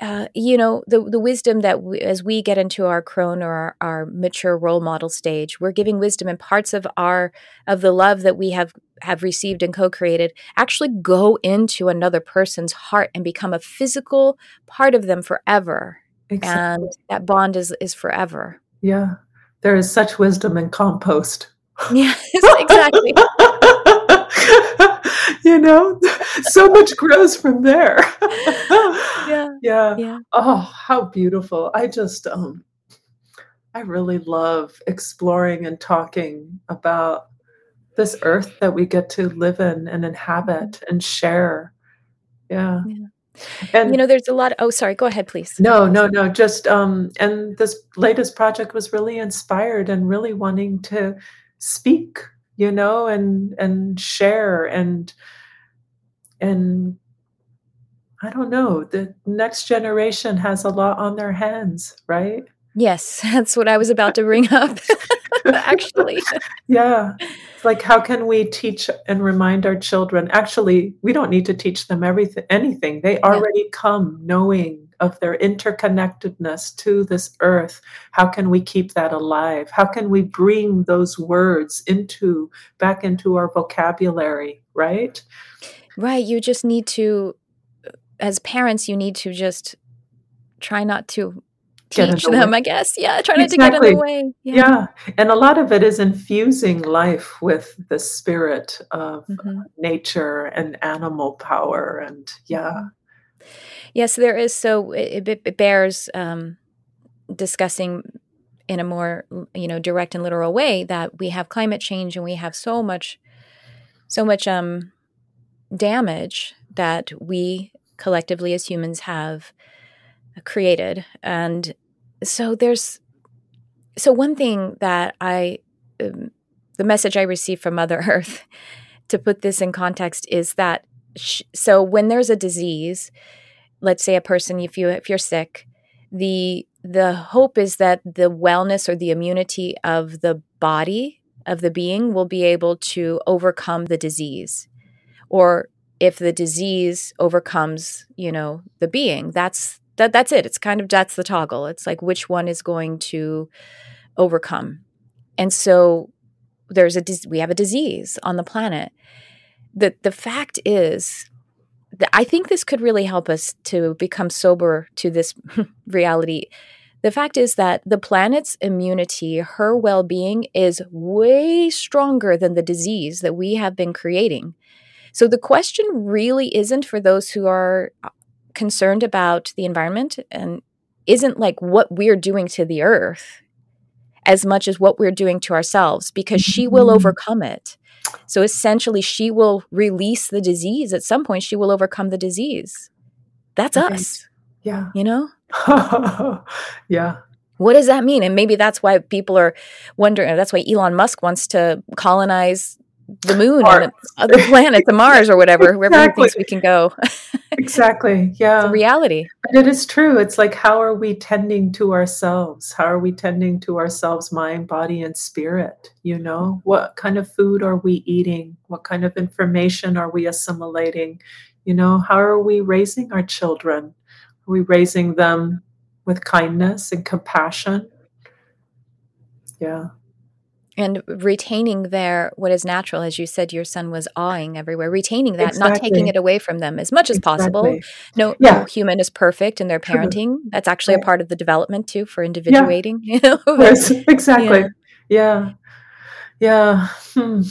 A: uh, you know the the wisdom that we, as we get into our crone or our, our, mature role model stage we're giving wisdom and parts of our of the love that we have have received and co-created actually go into another person's heart and become a physical part of them forever. Exactly. and that bond is is forever.
B: Yeah. There is such wisdom in compost.
A: Yes exactly
B: you know so much grows from there
A: yeah
B: yeah yeah oh how beautiful i just um i really love exploring and talking about this earth that we get to live in and inhabit and share yeah. yeah.
A: And you know, there's a lot. Of, oh, sorry. Go ahead, please.
B: No, no, no. Just um, and this latest project was really inspired and really wanting to speak you know and and share and and i don't know the next generation has a lot on their hands right?
A: Yes that's what i was about to bring up actually.
B: Yeah it's like how can we teach and remind our children? Actually we don't need to teach them everything anything. They already yeah. come knowing of their interconnectedness to this earth how can we keep that alive how can we bring those words into back into our vocabulary right
A: right you just need to as parents you need to just try not to teach them way. i guess yeah try not exactly. to get in the way
B: yeah. yeah. and a lot of it is infusing life with the spirit of mm-hmm. nature and animal power and yeah mm-hmm.
A: Yes, there is. So it, it bears um, discussing in a more you know direct and literal way that we have climate change and we have so much, so much um, damage that we collectively as humans have created, and so there's so one thing that I um, the message I received from Mother Earth to put this in context is that so when there's a disease let's say a person if you if you're sick the the hope is that the wellness or the immunity of the body of the being will be able to overcome the disease. Or if the disease overcomes you know the being that's that that's it. It's kind of that's the toggle. It's like which one is going to overcome? And so there's a we have a disease on the planet. The the fact is I think this could really help us to become sober to this reality. The fact is that the planet's immunity, her well being, is way stronger than the disease that we have been creating. So the question really isn't for those who are uh, concerned about the environment and isn't like what we're doing to the earth as much as what we're doing to ourselves because she will mm-hmm. overcome it. So essentially, she will release the disease. At some point, she will overcome the disease. That's okay. us.
B: Yeah.
A: You know?
B: yeah.
A: What does that mean? And maybe that's why people are wondering. That's why Elon Musk wants to colonize the moon Mars. and other planets, the Mars or whatever, exactly. wherever he thinks we can go.
B: exactly. Yeah.
A: Reality.
B: But it is true. It's like, how are we tending to ourselves? How are we tending to ourselves, mind, body, and spirit? You know, what kind of food are we eating? What kind of information are we assimilating? You know, how are we raising our children? Are we raising them with kindness and compassion? Yeah
A: and retaining their what is natural as you said your son was awing everywhere retaining that exactly. not taking it away from them as much as exactly. possible no, yeah. no, human is perfect in their parenting that's actually right. a part of the development too for individuating yeah. you know
B: yes exactly yeah yeah, yeah. Hmm.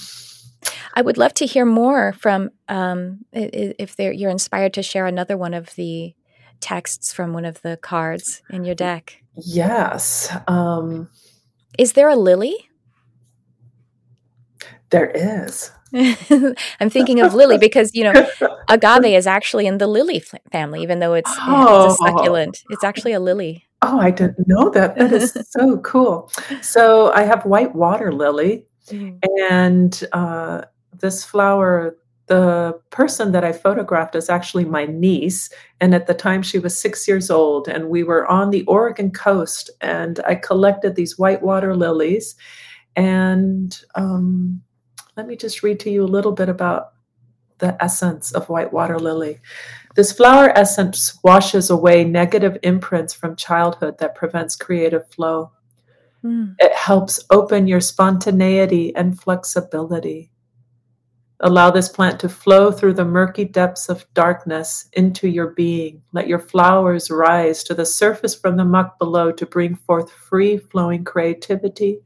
A: I would love to hear more from um, if you're inspired to share another one of the texts from one of the cards in your deck.
B: Yes. Um,
A: is there a lily?
B: There is.
A: I'm thinking of lily because you know agave is actually in the lily family, even though it's, oh. it's a succulent. It's actually a lily.
B: Oh, I didn't know that. That is so cool. So I have white water lily, mm-hmm. and uh, this flower. The person that I photographed is actually my niece, and at the time she was six years old, and we were on the Oregon coast, and I collected these white water lilies, and um, let me just read to you a little bit about the essence of white water lily. This flower essence washes away negative imprints from childhood that prevents creative flow. Mm. It helps open your spontaneity and flexibility. Allow this plant to flow through the murky depths of darkness into your being. Let your flowers rise to the surface from the muck below to bring forth free flowing creativity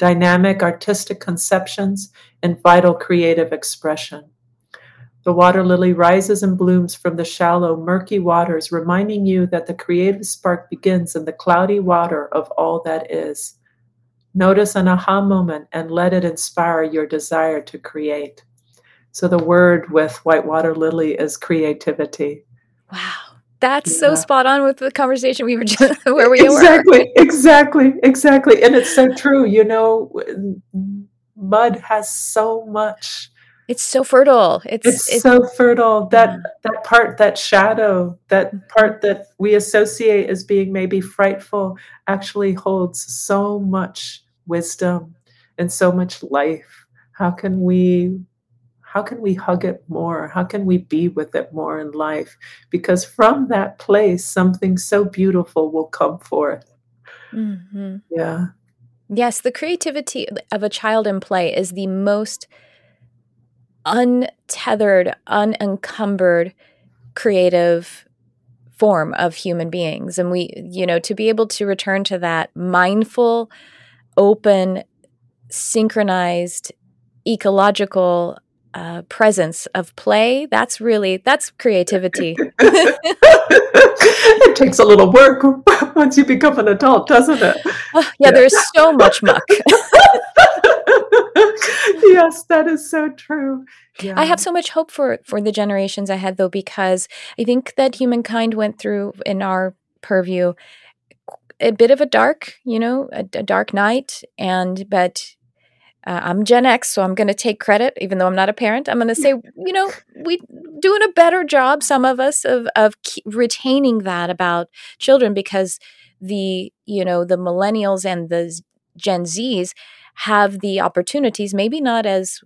B: dynamic artistic conceptions, and vital creative expression. The water lily rises and blooms from the shallow, murky waters, reminding you that the creative spark begins in the cloudy water of all that is. Notice an aha moment and let it inspire your desire to create. So, the word with white water lily is creativity.
A: Wow. That's yeah. so spot on with the conversation we were just where we
B: exactly, were. Exactly, exactly, exactly. and it's so true. You know, mud has so much.
A: It's so fertile. It's,
B: it's, it's so fertile. That yeah. that part, that shadow, that mm-hmm. part that we associate as being maybe frightful, actually holds so much wisdom and so much life. How can we how can we hug it more? How can we be with it more in life? Because from that place, something so beautiful will come forth. Mm-hmm. Yeah.
A: Yes, the creativity of a child in play is the most untethered, unencumbered creative form of human beings. And we, you know, to be able to return to that mindful, open, synchronized, ecological uh, presence of play that's really that's creativity.
B: It takes a little work once you become an adult doesn't it?
A: Oh, yeah, yeah, there's so much muck.
B: Yes that is so true.
A: Yeah. i have so much hope for for the generations ahead though because i think that humankind went through in our purview a bit of a dark you know a, a dark night and but uh, I'm Gen X, so I'm going to take credit, even though I'm not a parent. I'm going to say, you know, we doing a better job, some of us, of of retaining that about children because the you know the millennials and the Gen Zs have the opportunities, maybe not as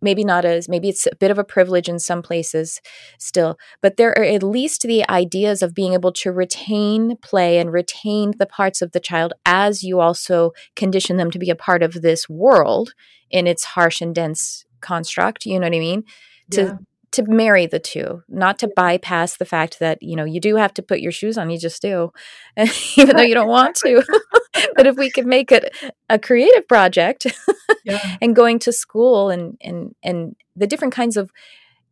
A: maybe not as maybe it's a bit of a privilege in some places still but there are at least the ideas of being able to retain play and retain the parts of the child as you also condition them to be a part of this world in its harsh and dense construct you know what i mean? To yeah to marry the two, not to bypass the fact that, you know, you do have to put your shoes on, you just do, even though you don't want to. but if we could make it a creative project yeah. and going to school and, and, and the different kinds of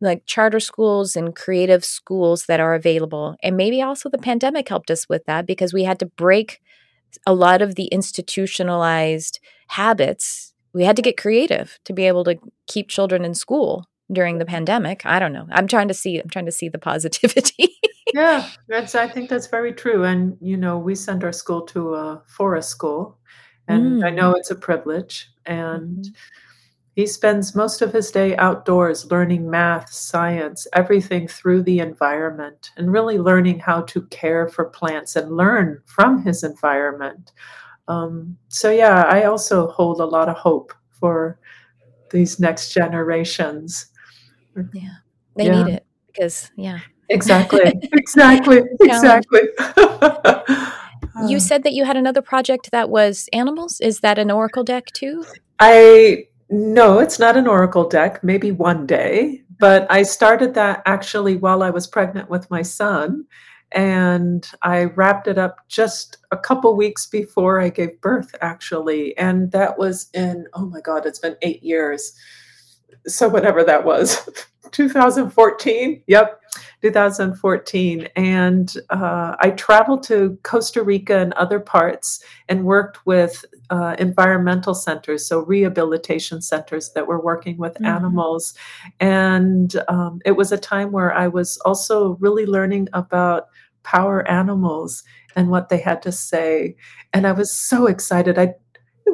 A: like charter schools and creative schools that are available. And maybe also the pandemic helped us with that because we had to break a lot of the institutionalized habits. We had to get creative to be able to keep children in school during the pandemic. I don't know. I'm trying to see I'm trying to see the positivity.
B: yeah, that's I think that's very true. And you know, we send our school to a forest school and mm. I know it's a privilege and mm-hmm. he spends most of his day outdoors learning math, science, everything through the environment and really learning how to care for plants and learn from his environment. Um, so yeah, I also hold a lot of hope for these next generations Mm-hmm.
A: yeah. They yeah. need it because, yeah.
B: Exactly. exactly. exactly.
A: you um. said that you had another project that was animals. Is that an oracle deck too?
B: I no, it's not an oracle deck. Maybe one day, but I started that actually while I was pregnant with my son, and I wrapped it up just a couple weeks before I gave birth, actually, and that was in oh my god, it's been eight years so whatever that was 2014 yep 2014 and uh, i traveled to costa rica and other parts and worked with uh, environmental centers so rehabilitation centers that were working with mm-hmm. animals. And um, it was a time where i was also really learning about power animals and what they had to say. And i was so excited. I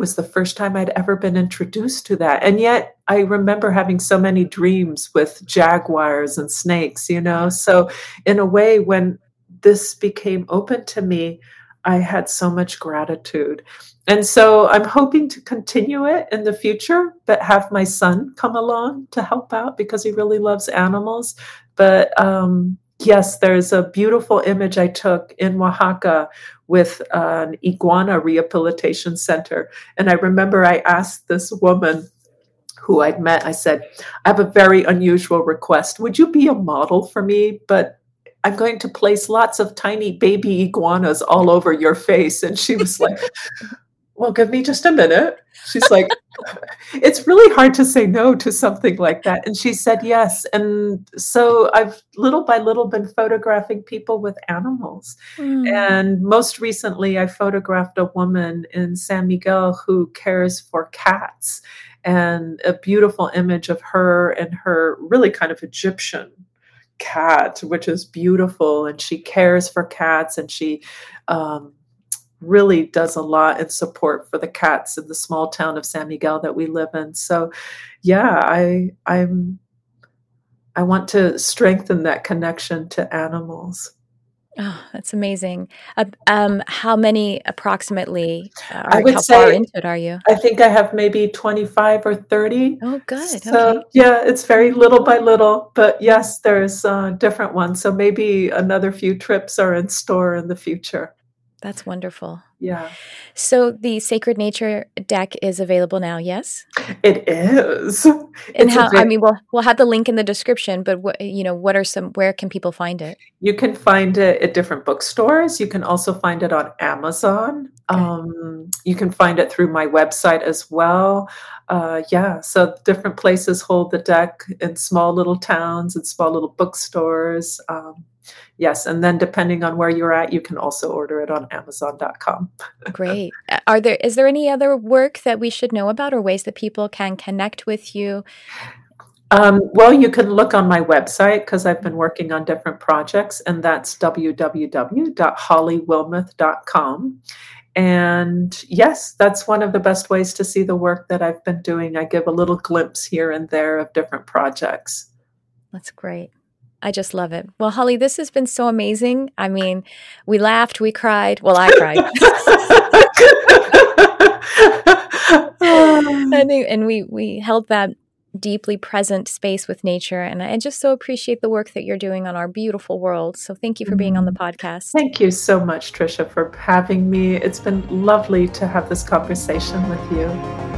B: was the first time I'd ever been introduced to that. And yet I remember having so many dreams with jaguars and snakes, you know? So, in a way, when this became open to me, I had so much gratitude. And so I'm hoping to continue it in the future, but have my son come along to help out because he really loves animals. But um, yes, there's a beautiful image I took in Oaxaca with an iguana rehabilitation center. And I remember I asked this woman who I'd met, I said, I have a very unusual request. Would you be a model for me? But I'm going to place lots of tiny baby iguanas all over your face. And she was like, Well, give me just a minute. She's like, it's really hard to say no to something like that. And she said yes. And so I've little by little been photographing people with animals. Mm. And most recently, I photographed a woman in San Miguel who cares for cats and a beautiful image of her and her really kind of Egyptian cat, which is beautiful. And she cares for cats and she, um, really does a lot in support for the cats in the small town of San Miguel that we live in. So yeah, I I'm I want to strengthen that connection to animals.
A: Oh, that's amazing. Uh, um, how many approximately?
B: Uh, I would
A: how
B: say,
A: far into it are you?
B: I think I have maybe 25 or 30.
A: Oh, good.
B: So, okay. yeah, it's very little by little. But yes, there's uh, different ones. So maybe another few trips are in store in the future.
A: That's wonderful.
B: Yeah.
A: So the Sacred Nature deck is available now, yes?
B: It is.
A: And it's how I mean we'll we'll have the link in the description, but what you know, what are some where can people find it?
B: You can find it at different bookstores. You can also find it on Amazon. Okay. Um, you can find it through my website as well. Uh, yeah, so different places hold the deck in small little towns and small little bookstores. Um, yes and then depending on where you're at you can also order it on amazon.com
A: great are there is there any other work that we should know about or ways that people can connect with you
B: um, well, you can look on my website because I've been working on different projects, and that's www.hollywilmeth.com. And yes, that's one of the best ways to see the work that I've been doing. I give a little glimpse here and there of different projects.
A: That's great. I just love it. Well, Holly, this has been so amazing. I mean, we laughed, we cried. Well, I cried. and, and we we held that deeply present space with nature and I just so appreciate the work that you're doing on our beautiful world. So thank you for being on the mm-hmm. podcast.
B: Thank you so much Tricia for having me. It's been lovely to have this conversation with you.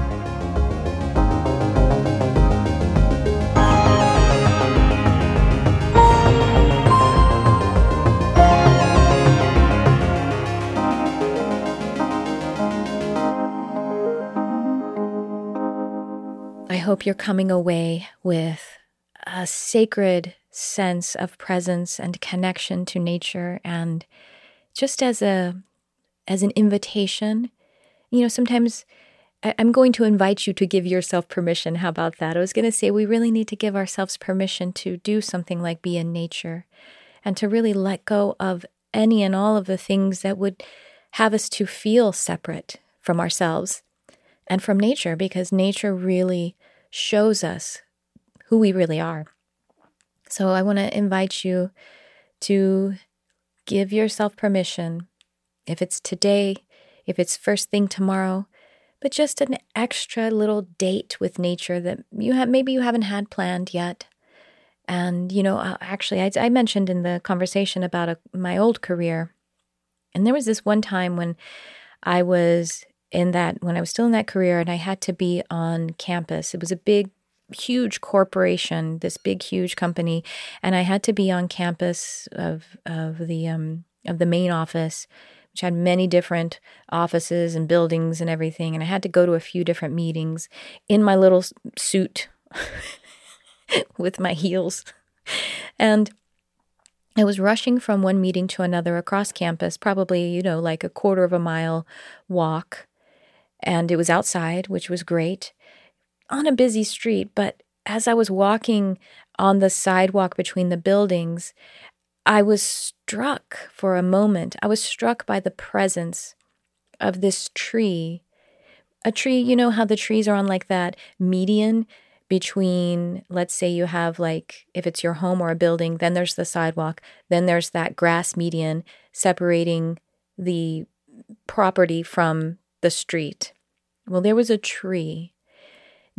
A: Hope you're coming away with a sacred sense of presence and connection to nature and just as a as an invitation. You know sometimes i'm going to invite you to give yourself permission. How about that? I was going to say we really need to give ourselves permission to do something like be in nature and to really let go of any and all of the things that would have us to feel separate from ourselves and from nature because nature really shows us who we really are. So I want to invite you to give yourself permission, if it's today, if it's first thing tomorrow, but just an extra little date with nature that you have maybe you haven't had planned yet. And you know, uh, actually, I, I mentioned in the conversation about a, my old career, and there was this one time when I was in that when I was still in that career and I had to be on campus. It was a big huge corporation, this big huge company, and I had to be on campus of of the um of the main office, which had many different offices and buildings and everything, and I had to go to a few different meetings in my little suit with my heels. And I was rushing from one meeting to another across campus, probably, you know, like a quarter of a mile walk. And it was outside, which was great, on a busy street. But as I was walking on the sidewalk between the buildings, I was struck for a moment. I was struck by the presence of this tree. A tree, you know how the trees are on like that median between, let's say you have like, if it's your home or a building, then there's the sidewalk, then there's that grass median separating the property from the street. Well, there was a tree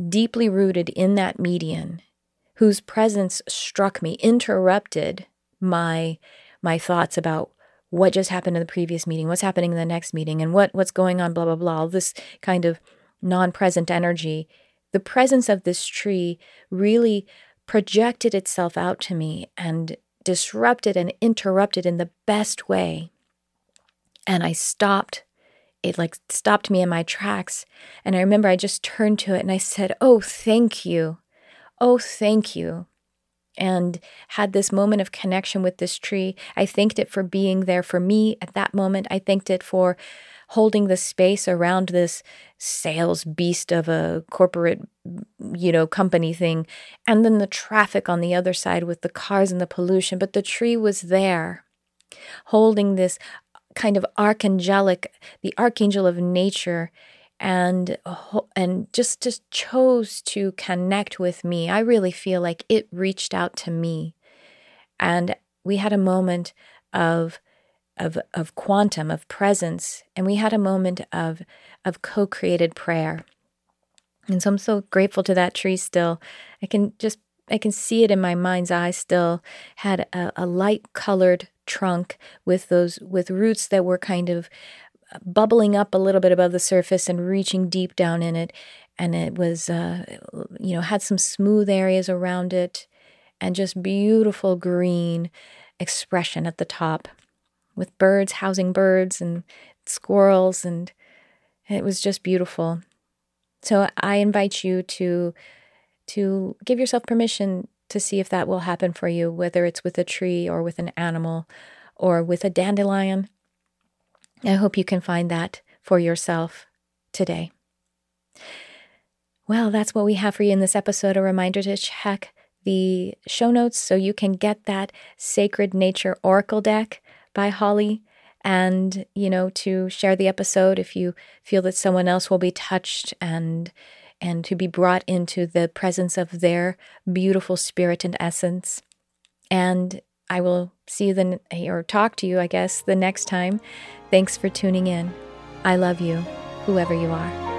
A: deeply rooted in that median whose presence struck me, interrupted my my thoughts about what just happened in the previous meeting, what's happening in the next meeting, and what what's going on, blah blah blah. All this kind of non-present energy. The presence of this tree really projected itself out to me and disrupted and interrupted in the best way. And I stopped. It like stopped me in my tracks. And I remember I just turned to it and I said, Oh, thank you. Oh, thank you and had this moment of connection with this tree. I thanked it for being there for me at that moment. I thanked it for holding the space around this sales beast of a corporate, you know, company thing. And then the traffic on the other side with the cars and the pollution. But the tree was there, holding this kind of archangelic, the archangel of nature and and just just chose to connect with me. I really feel like it reached out to me. And we had a moment of of of quantum of presence and we had a moment of of co-created prayer. And so I'm so grateful to that tree still. I can just I can see it in my mind's eye still had a, a light colored trunk with those with roots that were kind of bubbling up a little bit above the surface and reaching deep down in it. And it was, uh, you know, had some smooth areas around it and just beautiful green expression at the top with birds housing birds and squirrels. And it was just beautiful. So I invite you to to give yourself permission to see if that will happen for you, whether it's with a tree or with an animal or with a dandelion I hope you can find that for yourself today. Well, that's what we have for you in this episode. A reminder to check the show notes so you can get that Sacred Nature Oracle deck by Holly and, you know, to share the episode if you feel that someone else will be touched and and to be brought into the presence of their beautiful spirit and essence. And I will see you then or talk to you, I guess, the next time. Thanks for tuning in. I love you, whoever you are.